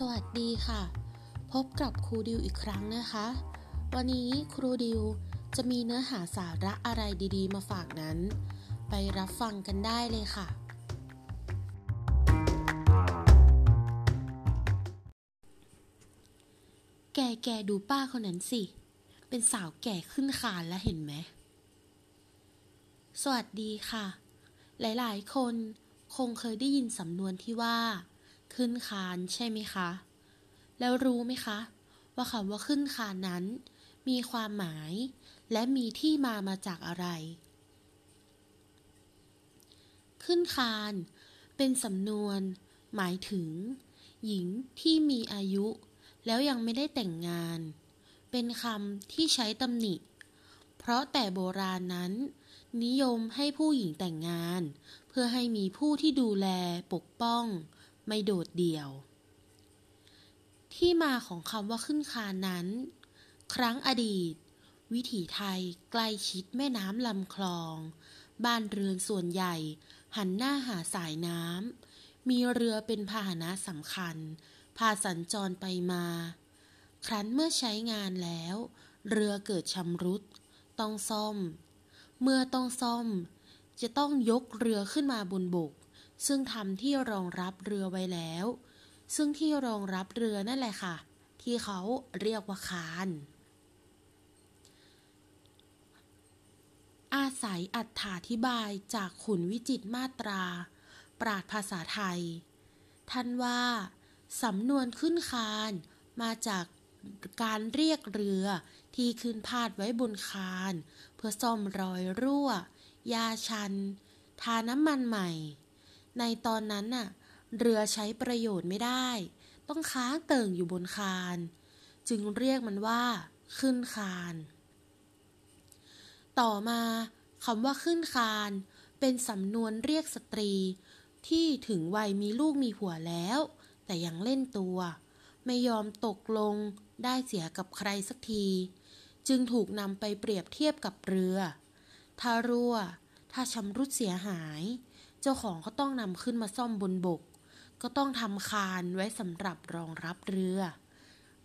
สวัสดีค่ะ พบกับครูดิวอีกครั้งนะคะ วันนี้ครูดิวจะมีเนื้อหาสาระอะไรดีๆ มาฝากนั้น ไปรับฟังกันได้เลยค่ะ แกแกดูป้าคนนั้นสิ เป็นสาวแก่ขึ้นคานแล้วเห็นไหม สวัสดีค่ะ หลายๆ คนคงเคยได้ยินสำนวนที่ว่า ขึ้นคานใช่ไหมคะ แล้วรู้ไหมคะ ว่าคำว่าขึ้นคานนั้น มีความหมาย และมีที่มามาจากอะไร ขึ้นคาน เป็นสำนวน หมายถึง หญิงที่มีอายุ แล้วยังไม่ได้แต่งงาน เป็นคำที่ใช้ตำหนิ เพราะแต่โบราณนั้น นิยมให้ผู้หญิงแต่งงาน เพื่อให้มีผู้ที่ดูแลปกป้อง ไม่โดดเดี่ยว ที่มาของคำว่าขึ้นคานนั้น ครั้งอดีต วิถีไทยใกล้ชิดแม่น้ำลำคลอง บ้านเรือนส่วนใหญ่ หันหน้าหาสายน้ำ มีเรือเป็นพาหนะสำคัญ พาสัญจรไปมา ครั้นเมื่อใช้งานแล้ว เรือเกิดชำรุด ต้องซ่อม เมื่อต้องซ่อมจะต้องยกเรือขึ้นมาบนบก ซึ่งทำที่รองรับเรือไว้แล้ว ซึ่งที่รองรับเรือนั่นแหละค่ะ ที่เขาเรียกว่าคาน อาศัยอัถาธิบายจากขุนวิจิตมาตรา ปราดภาษาไทย ท่านว่า สำนวนขึ้นคานมาจากการเรียกเรือที่ขึ้นพาดไว้บนคาน เพื่อซ่อมรอยรั่ว ยาชัน ทาน้ำมันใหม่ ในตอนนั้นน่ะ เรือใช้ประโยชน์ไม่ได้ ต้องค้างเติ่งอยู่บนคาน จึงเรียกมันว่า ขึ้นคาน ต่อมาคำว่าขึ้นคาน เป็นสำนวนเรียกสตรี ที่ถึงวัยมีลูกมีผัวแล้ว แต่ยังเล่นตัว ไม่ยอมตกลงได้เสียกับใครสักที จึงถูกนำไปเปรียบเทียบกับเรือ ถ้ารั่ว ถ้าชำรุดเสียหาย เจ้าของก็ต้องนำขึ้นมาซ่อมบนบก ก็ต้องทำคานไว้สำหรับรองรับเรือ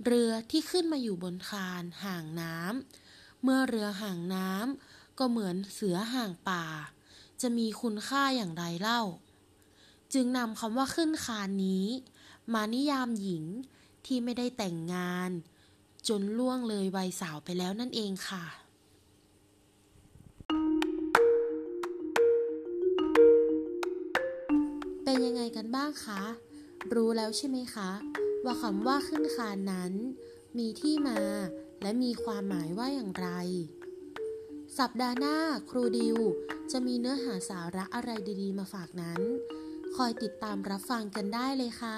เรือที่ขึ้นมาอยู่บนคานห่างน้ำเมื่อเรือห่างน้ำก็เหมือนเสือห่างป่า จะมีคุณค่าอย่างไรเล่า จึงนำคำว่าขึ้นคานนี้ มานิยามหญิงที่ไม่ได้แต่งงาน จนล่วงเลยวัยสาวไปแล้วนั่นเองค่ะ เป็นยังไงกันบ้างคะ รู้แล้วใช่ไหมคะ ว่าคำว่าขึ้นคานนั้น มีที่มาและมีความหมายว่าอย่างไร สัปดาห์หน้าครูดิว จะมีเนื้อหาสาระอะไรดีๆ มาฝากนั้น คอยติดตามรับฟังกันได้เลยค่ะ